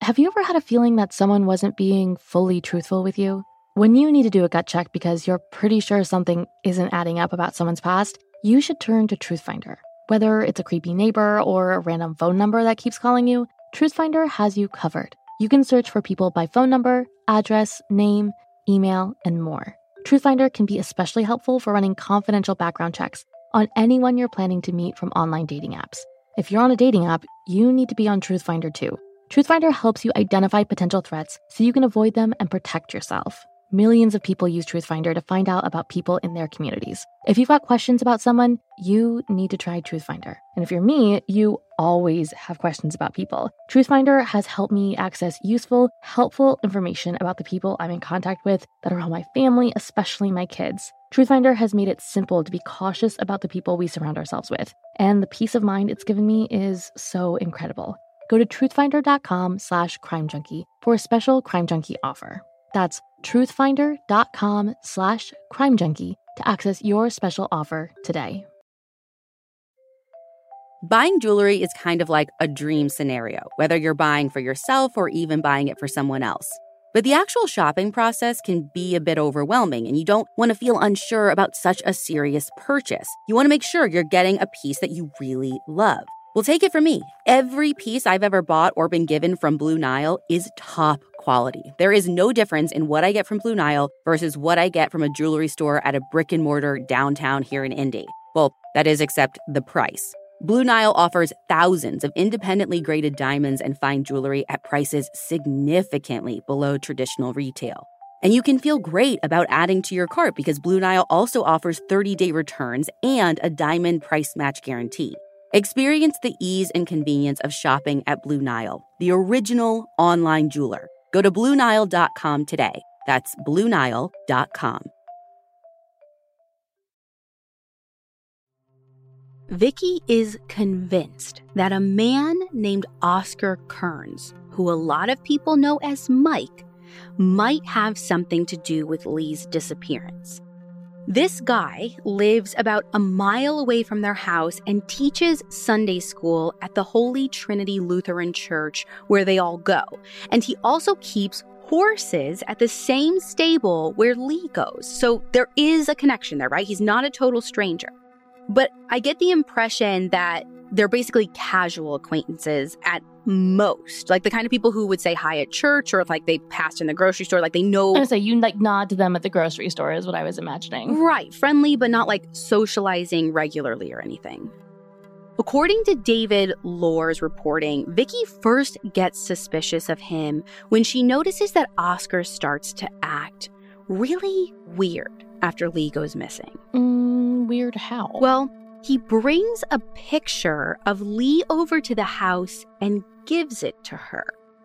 Have you ever had a feeling that someone wasn't being fully truthful with you? When you need to do a gut check because you're pretty sure something isn't adding up about someone's past, you should turn to Truthfinder. Whether it's a creepy neighbor or a random phone number that keeps calling you, Truthfinder has you covered. You can search for people by phone number, address, name, email, and more. Truthfinder can be especially helpful for running confidential background checks on anyone you're planning to meet from online dating apps. If you're on a dating app, you need to be on Truthfinder too. Truthfinder helps you identify potential threats so you can avoid them and protect yourself. Millions of people use Truthfinder to find out about people in their communities. If you've got questions about someone, you need to try Truthfinder. And if you're me, you always have questions about people. Truthfinder has helped me access useful, helpful information about the people I'm in contact with that are all my family, especially my kids. Truthfinder has made it simple to be cautious about the people we surround ourselves with. And the peace of mind it's given me is so incredible. Go to truthfinder.com slash crime junkie for a special crime junkie offer. That's truthfinder.com slash crime junkie to access your special offer today. Buying jewelry is kind of like a dream scenario, whether you're buying for yourself or even buying it for someone else. But the actual shopping process can be a bit overwhelming, and you don't want to feel unsure about such a serious purchase. You want to make sure you're getting a piece that you really love. Well, take it from me. Every piece I've ever bought or been given from Blue Nile is top quality. There is no difference in what I get from Blue Nile versus what I get from a jewelry store at a brick and mortar downtown here in Indy. Well, that is except the price. Blue Nile offers thousands of independently graded diamonds and fine jewelry at prices significantly below traditional retail. And you can feel great about adding to your cart because Blue Nile also offers 30 day returns and a diamond price match guarantee. Experience the ease and convenience of shopping at Blue Nile, the original online jeweler. Go to BlueNile.com today. That's BlueNile.com. Vicky is convinced that a man named Oscar Kearns, who a lot of people know as Mike, might have something to do with Lee's disappearance. This guy lives about a mile away from their house and teaches Sunday school at the Holy Trinity Lutheran Church where they all go. And he also keeps horses at the same stable where Lee goes. So there is a connection there, right? He's not a total stranger. But I get the impression that they're basically casual acquaintances at most. Like the kind of people who would say hi at church or if like they passed in the grocery store, like they know I'm say you like nod to them at the grocery store is what I was imagining. Right, friendly, but not like socializing regularly or anything. According to David Lohr's reporting, Vicky first gets suspicious of him when she notices that Oscar starts to act really weird after Lee goes missing. Mm, weird how? Well, he brings a picture of Lee over to the house and gives it to her,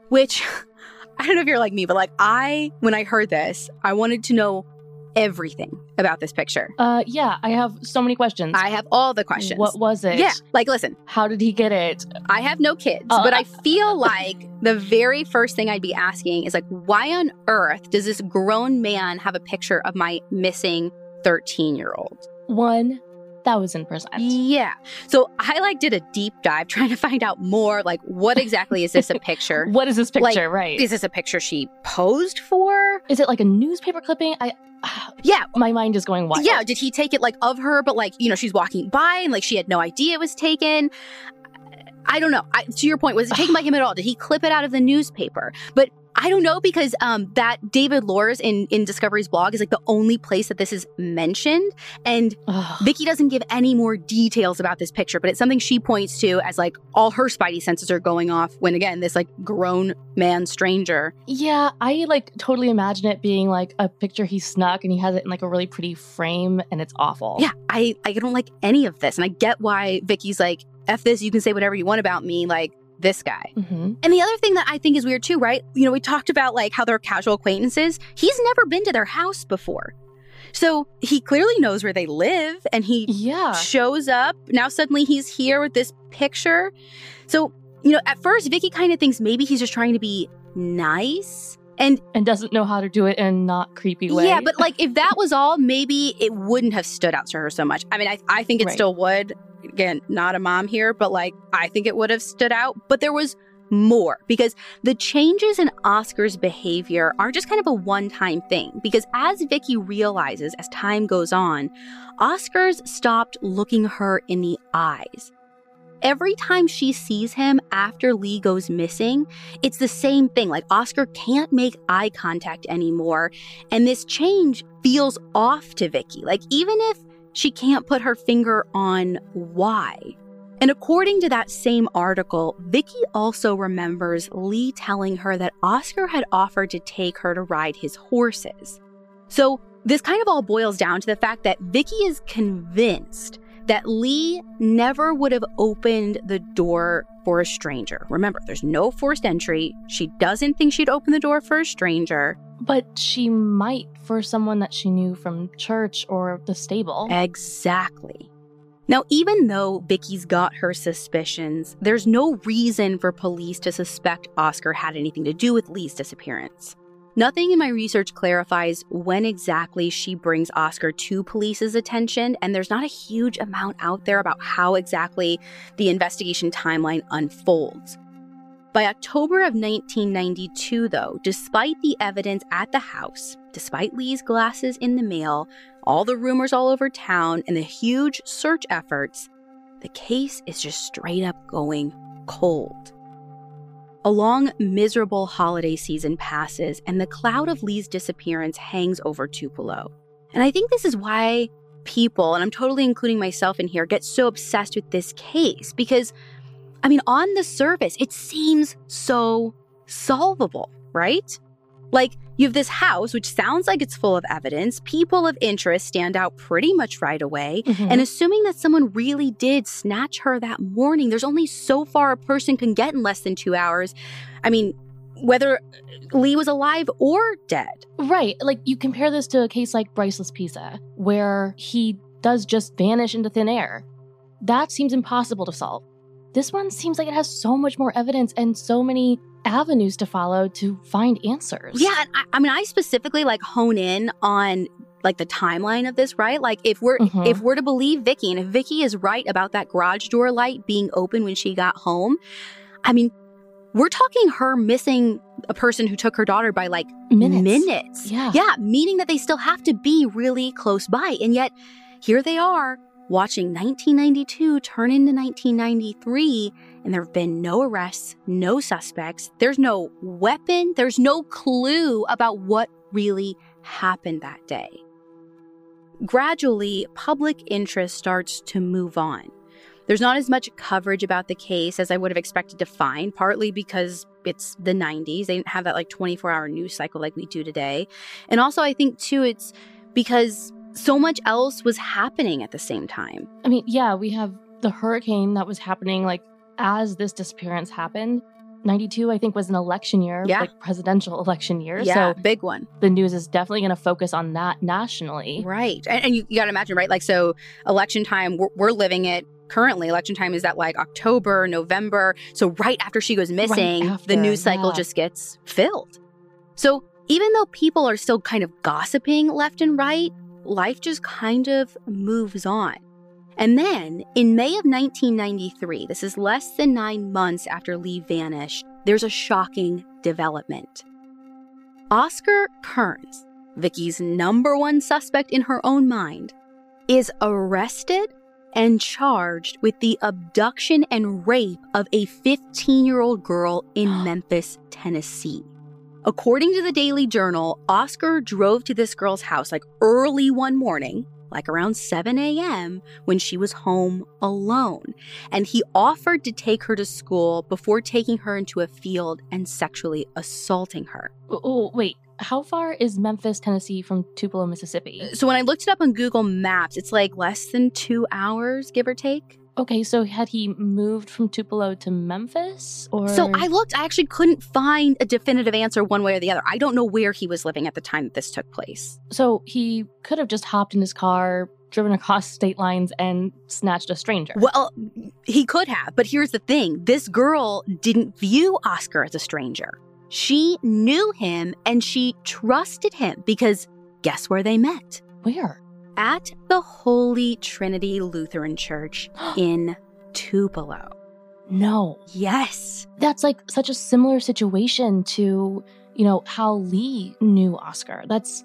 which I don't know if you're like me, but like I, when I heard this, I wanted to know everything about this picture. uh, yeah, I have so many questions. I have all the questions. What was it? Yeah, like listen, How did he get it? I have no kids, Oh. but I feel like the very first thing I'd be asking is like, why on earth does this grown man have a picture of my missing 13 year old? One thousand percent. Yeah. So I like did a deep dive trying to find out more like what exactly is this a picture? What is this Like, picture? right. Is this a picture she posed for? Is it like a newspaper clipping? I Yeah. my mind is going wild. Yeah, did he take it like of her, but like, you know, she's walking by and like she had no idea it was taken? I don't know. I, to your point, was it taken by him at all? Did he clip it out of the newspaper? But I don't know because um, that David Lohr's in in Discovery's blog is like the only place that this is mentioned, and Ugh. Vicky doesn't give any more details about this picture, but it's something she points to as like all her spidey senses are going off when again this like grown man stranger. Yeah, I like totally imagine it being like a picture he snuck and he has it in like a really pretty frame and it's awful. Yeah, I I don't like any of this, and I get why Vicky's like f this. You can say whatever you want about me, like this guy. hmm And the other thing that I think is weird too, right? You know, we talked about like how they're casual acquaintances. He's never been to their house before. So he clearly knows where they live and he Yeah. shows up. Now suddenly he's here with this picture. So, you know, at first Vicky kind of thinks maybe he's just trying to be nice. And And doesn't know how to do it in a not creepy way. yeah, but like if that was all, maybe it wouldn't have stood out to her so much. I mean, I, I think it Right. still would. Again, not a mom here, but like I think it would have stood out. But there was more because the changes in Oscar's behavior aren't just kind of a one time thing. Because as Vicky realizes as time goes on, Oscar's stopped looking her in the eyes. Every time she sees him after Lee goes missing, it's the same thing. Like Oscar can't make eye contact anymore. And this change feels off to Vicky. Like even if she can't put her finger on why. And according to that same article, Vicky also remembers Lee telling her that Oscar had offered to take her to ride his horses. So this kind of all boils down to the fact that Vicky is convinced that Lee never would have opened the door for a stranger. Remember, there's no forced entry. She doesn't think she'd open the door for a stranger. But she might for someone that she knew from church or the stable. Exactly. Now, even though Vicky's got her suspicions, there's no reason for police to suspect Oscar had anything to do with Lee's disappearance. Nothing in my research clarifies when exactly she brings Oscar to police's attention, and there's not a huge amount out there about how exactly the investigation timeline unfolds. By October of 1992, though, despite the evidence at the house, despite Lee's glasses in the mail, all the rumors all over town, and the huge search efforts, the case is just straight up going cold. A long, miserable holiday season passes, and the cloud of Lee's disappearance hangs over Tupelo. And I think this is why people, and I'm totally including myself in here, get so obsessed with this case because, I mean, on the surface, it seems so solvable, right? Like, you have this house, which sounds like it's full of evidence. People of interest stand out pretty much right away. Mhm. And assuming that someone really did snatch her that morning, there's only so far a person can get in less than two hours. I mean, whether Lee was alive or dead. Right. Like you compare this to a case like Bryce Laspisa, where he does just vanish into thin air. That seems impossible to solve. This one seems like it has so much more evidence and so many avenues to follow to find answers. Yeah, I, I mean, I specifically like hone in on like the timeline of this, right? Like if we're Mhm. if we're to believe Vicky, and if Vicky is right about that garage door light being open when she got home, I mean, we're talking her missing a person who took her daughter by like Minutes. minutes. Yeah. Yeah, meaning that they still have to be really close by. And yet, here they are watching 1992 turn into 1993, and there have been no arrests, no suspects, there's no weapon, there's no clue about what really happened that day. Gradually, public interest starts to move on. There's not as much coverage about the case as I would have expected to find, partly because it's the 90s. They didn't have that like 24 hour news cycle like we do today. And also, I think too, it's because so much else was happening at the same time. I mean, yeah, we have the hurricane that was happening like as this disappearance happened. 92, I think, was an election year, Yeah. like presidential election year. Yeah, So big one. the news is definitely going to focus on that nationally. Right. And, and you, you got to imagine, right? Like, so election time, we're, we're living it currently. Election time is that like October, November. So, right after she goes missing, the after, news cycle yeah. just gets filled. So, even though people are still kind of gossiping left and right, life just kind of moves on. And then in May of 1993, this is less than nine months after Lee vanished, there's a shocking development. Oscar Kearns, Vicky's number one suspect in her own mind, is arrested and charged with the abduction and rape of a 15 year old girl in Memphis, Tennessee. According to the Daily Journal, Oscar drove to this girl's house like early one morning, like around 7 a.m., when she was home alone. And he offered to take her to school before taking her into a field and sexually assaulting her. Oh, oh, wait. How far is Memphis, Tennessee from Tupelo, Mississippi? So when I looked it up on Google Maps, it's like less than two hours, give or take. Okay, so had he moved from Tupelo to Memphis or So I looked, I actually couldn't find a definitive answer one way or the other. I don't know where he was living at the time that this took place. So he could have just hopped in his car, driven across state lines and snatched a stranger. Well, he could have, but here's the thing. This girl didn't view Oscar as a stranger. She knew him and she trusted him because guess where they met? Where? At the Holy Trinity Lutheran Church in Tupelo. No. Yes. That's like such a similar situation to, you know, how Lee knew Oscar. That's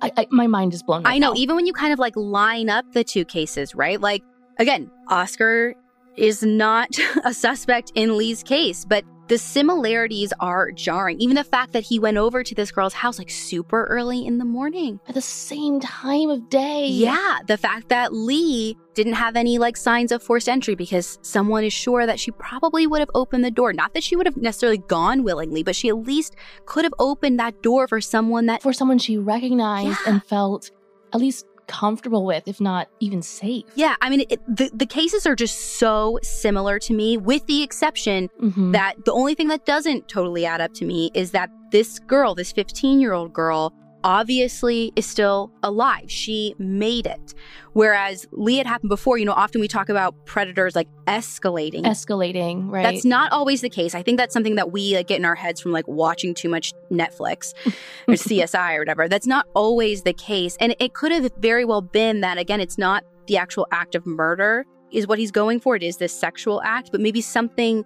I, I my mind is blown. Right I know, now. even when you kind of like line up the two cases, right? Like, again, Oscar is not a suspect in Lee's case, but the similarities are jarring. Even the fact that he went over to this girl's house like super early in the morning. at the same time of day. Yeah, the fact that Lee didn't have any like signs of forced entry because someone is sure that she probably would have opened the door. Not that she would have necessarily gone willingly, but she at least could have opened that door for someone that For someone she recognized Yeah. and felt at least comfortable with, if not even safe. Yeah, I mean, it, the the cases are just so similar to me, with the exception Mhm. that the only thing that doesn't totally add up to me is that this girl, this 15 year old girl, obviously is still alive. She made it. Whereas Lee had happened before, you know, often we talk about predators like escalating. escalating, right? That's not always the case. I think that's something that we like, get in our heads from like watching too much Netflix or CSI or whatever. That's not always the case. And it could have very well been that, again, it's not the actual act of murder is what he's going for. It is this sexual act, but maybe something,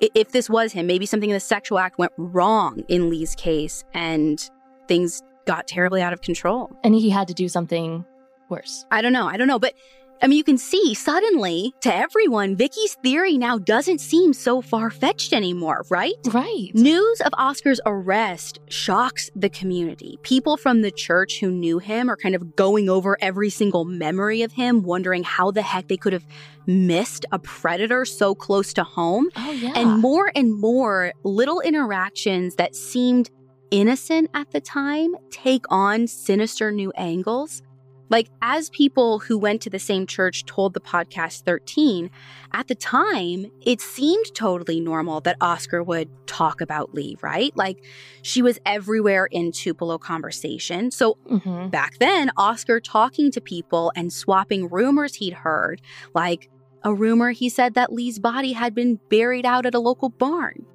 if this was him, maybe something in the sexual act went wrong in Lee's case and things got terribly out of control. and he had to do something worse. I don't know. I don't know. But I mean, you can see suddenly to everyone, Vicky's theory now doesn't seem so far fetched anymore, right? Right. News of Oscar's arrest shocks the community. People from the church who knew him are kind of going over every single memory of him, wondering how the heck they could have missed a predator so close to home. Oh yeah. And more and more little interactions that seemed innocent at the time take on sinister new angles. Like, as people who went to the same church told the podcast 13, at the time, it seemed totally normal that Oscar would talk about Lee, right? Like, she was everywhere in Tupelo conversation. So, Mhm. back then, Oscar talking to people and swapping rumors he'd heard, like a rumor he said that Lee's body had been buried out at a local barn,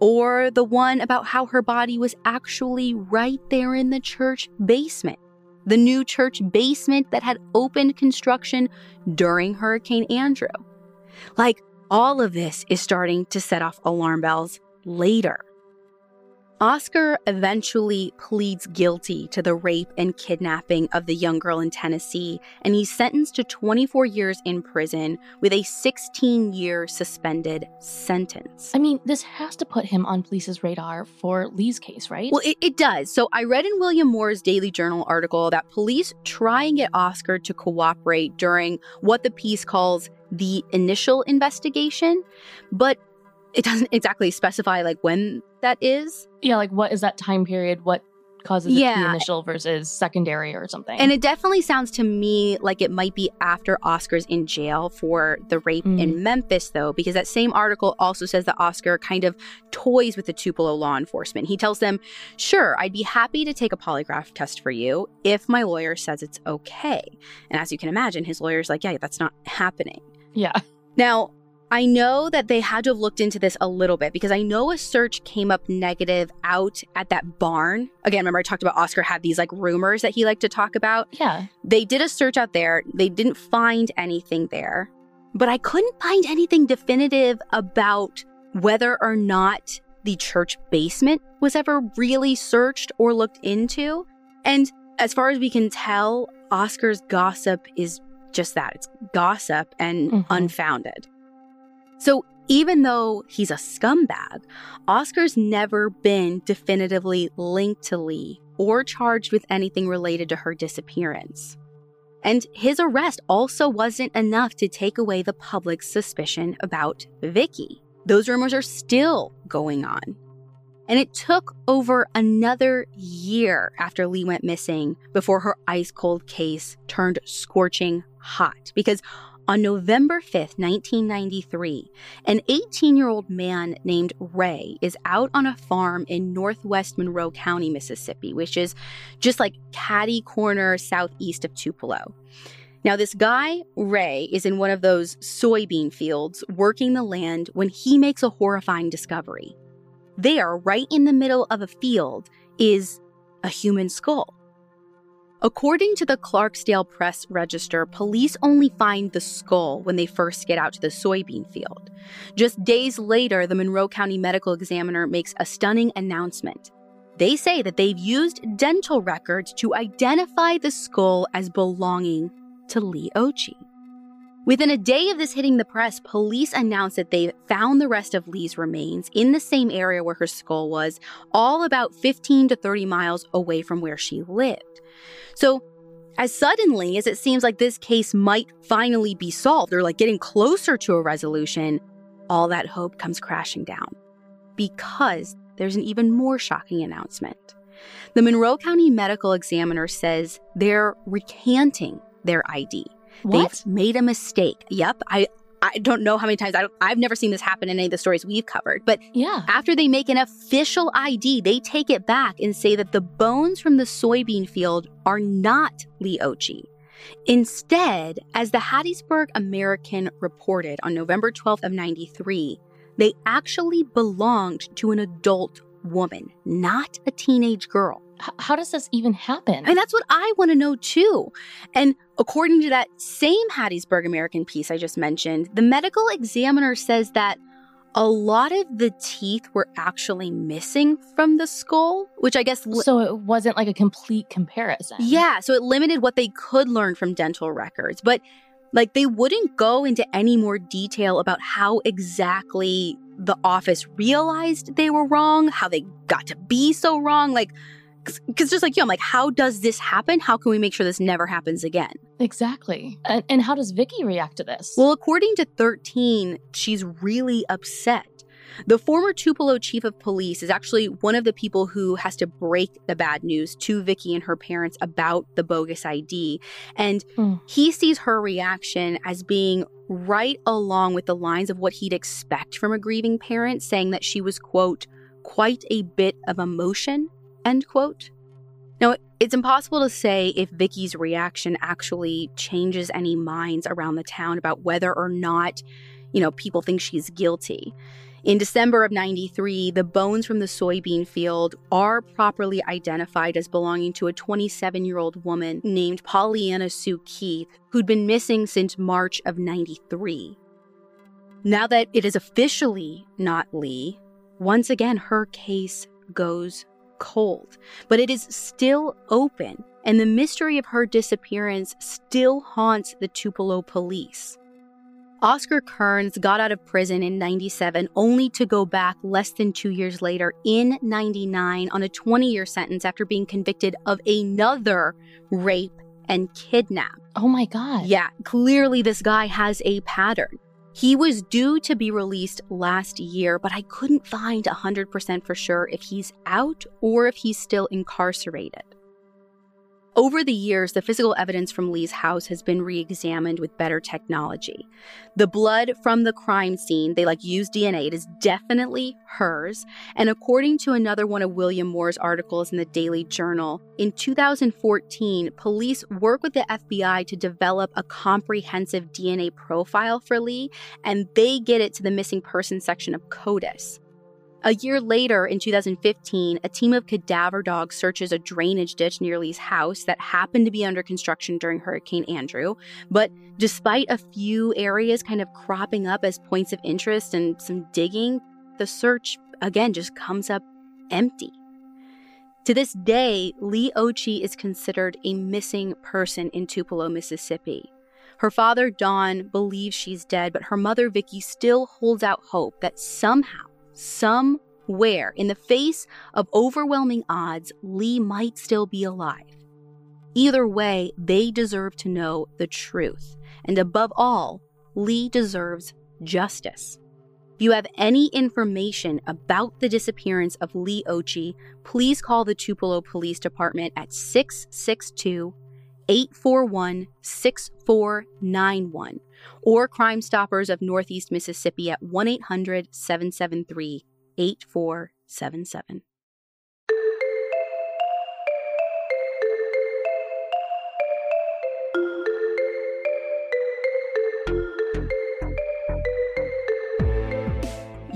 or the one about how her body was actually right there in the church basement, the new church basement that had opened construction during Hurricane Andrew. Like, all of this is starting to set off alarm bells later. Oscar eventually pleads guilty to the rape and kidnapping of the young girl in Tennessee, and he's sentenced to 24 years in prison with a 16 year suspended sentence. I mean, this has to put him on police's radar for Lee's case, right? Well, it, it does. So I read in William Moore's Daily Journal article that police try and get Oscar to cooperate during what the piece calls the initial investigation, but it doesn't exactly specify like when that is. yeah, like what is that time period? What causes it to be initial versus secondary or something? And it definitely sounds to me like it might be after Oscar's in jail for the rape Mm. in Memphis, though, because that same article also says that Oscar kind of toys with the Tupelo law enforcement. He tells them, Sure, I'd be happy to take a polygraph test for you if my lawyer says it's okay. And as you can imagine, his lawyer's like, Yeah, that's not happening. yeah. Now, I know that they had to have looked into this a little bit because I know a search came up negative out at that barn. Again, remember I talked about Oscar had these like rumors that he liked to talk about. Yeah. They did a search out there. They didn't find anything there. But I couldn't find anything definitive about whether or not the church basement was ever really searched or looked into. And as far as we can tell, Oscar's gossip is just that it's gossip and Mhm. unfounded. So even though he's a scumbag, Oscar's never been definitively linked to Lee or charged with anything related to her disappearance. And his arrest also wasn't enough to take away the public's suspicion about Vicky. Those rumors are still going on. And it took over another year after Lee went missing before her ice cold case turned scorching hot. Because on November 5th, 1993, an 18 year old man named Ray is out on a farm in northwest Monroe County, Mississippi, which is just like catty corner southeast of Tupelo. Now, this guy, Ray, is in one of those soybean fields working the land when he makes a horrifying discovery. There, right in the middle of a field, is a human skull. According to the Clarksdale Press Register, police only find the skull when they first get out to the soybean field. Just days later, the Monroe County Medical Examiner makes a stunning announcement. They say that they've used dental records to identify the skull as belonging to Lee Occhi. Within a day of this hitting the press, police announced that they found the rest of Lee's remains in the same area where her skull was, all about 15 to 30 miles away from where she lived. So, as suddenly as it seems like this case might finally be solved or like getting closer to a resolution, all that hope comes crashing down. Because there's an even more shocking announcement. The Monroe County Medical Examiner says they're recanting their ID. What? They've made a mistake. Yep. I, I don't know how many times I don't, I've never seen this happen in any of the stories we've covered, but Yeah. after they make an official ID, they take it back and say that the bones from the soybean field are not Lee Occhi. Instead, as the Hattiesburg American reported on November 12th of 93, they actually belonged to an adult woman, not a teenage girl. H- how does this even happen? And that's what I want to know too. And according to that same Hattiesburg American piece I just mentioned, the medical examiner says that a lot of the teeth were actually missing from the skull, which I guess. Li- so it wasn't like a complete comparison. yeah, so it limited what they could learn from dental records. But like they wouldn't go into any more detail about how exactly the office realized they were wrong, how they got to be so wrong. Like, because just like you, I'm like, how does this happen? How can we make sure this never happens again? Exactly. And, and how does Vicky react to this? Well, according to 13, she's really upset. The former Tupelo chief of police is actually one of the people who has to break the bad news to Vicky and her parents about the bogus ID. And Hmm. he sees her reaction as being right along with the lines of what he'd expect from a grieving parent, saying that she was, quote, quite a bit of emotion, end quote. Now, it's impossible to say if Vicky's reaction actually changes any minds around the town about whether or not, you know, people think she's guilty. In December of 93, the bones from the soybean field are properly identified as belonging to a 27 year old woman named Pollyanna Sue Keith, who'd been missing since March of 93. Now that it is officially not Lee, once again, her case goes cold. But it is still open, and the mystery of her disappearance still haunts the Tupelo police. Oscar Kearns got out of prison in 97 only to go back less than two years later in 99 on a 20 year sentence after being convicted of another rape and kidnap. oh my God. Yeah, clearly this guy has a pattern. He was due to be released last year, but I couldn't find 100% for sure if he's out or if he's still incarcerated. Over the years, the physical evidence from Lee's house has been re examined with better technology. The blood from the crime scene, they like use DNA, it is definitely hers. And according to another one of William Moore's articles in the Daily Journal, in 2014, police work with the FBI to develop a comprehensive DNA profile for Lee, and they get it to the missing person section of CODIS. A year later, in 2015, a team of cadaver dogs searches a drainage ditch near Lee's house that happened to be under construction during Hurricane Andrew. But despite a few areas kind of cropping up as points of interest and some digging, the search again just comes up empty. To this day, Lee Occhi is considered a missing person in Tupelo, Mississippi. Her father, Don, believes she's dead, but her mother, Vicky, still holds out hope that somehow, somewhere, in the face of overwhelming odds, Lee might still be alive. Either way, they deserve to know the truth. And above all, Lee deserves justice. If you have any information about the disappearance of Lee Occhi, please call the Tupelo Police Department at 662 841 6491 or Crime Stoppers of Northeast Mississippi at 1 800 773 8477.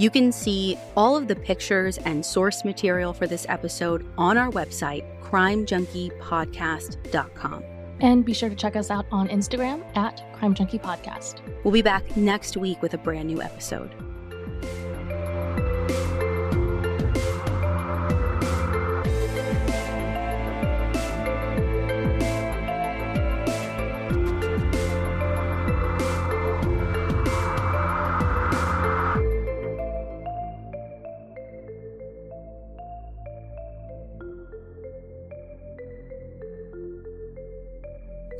You can see all of the pictures and source material for this episode on our website, crimejunkiepodcast.com. And be sure to check us out on Instagram at Crime Junkie Podcast. We'll be back next week with a brand new episode.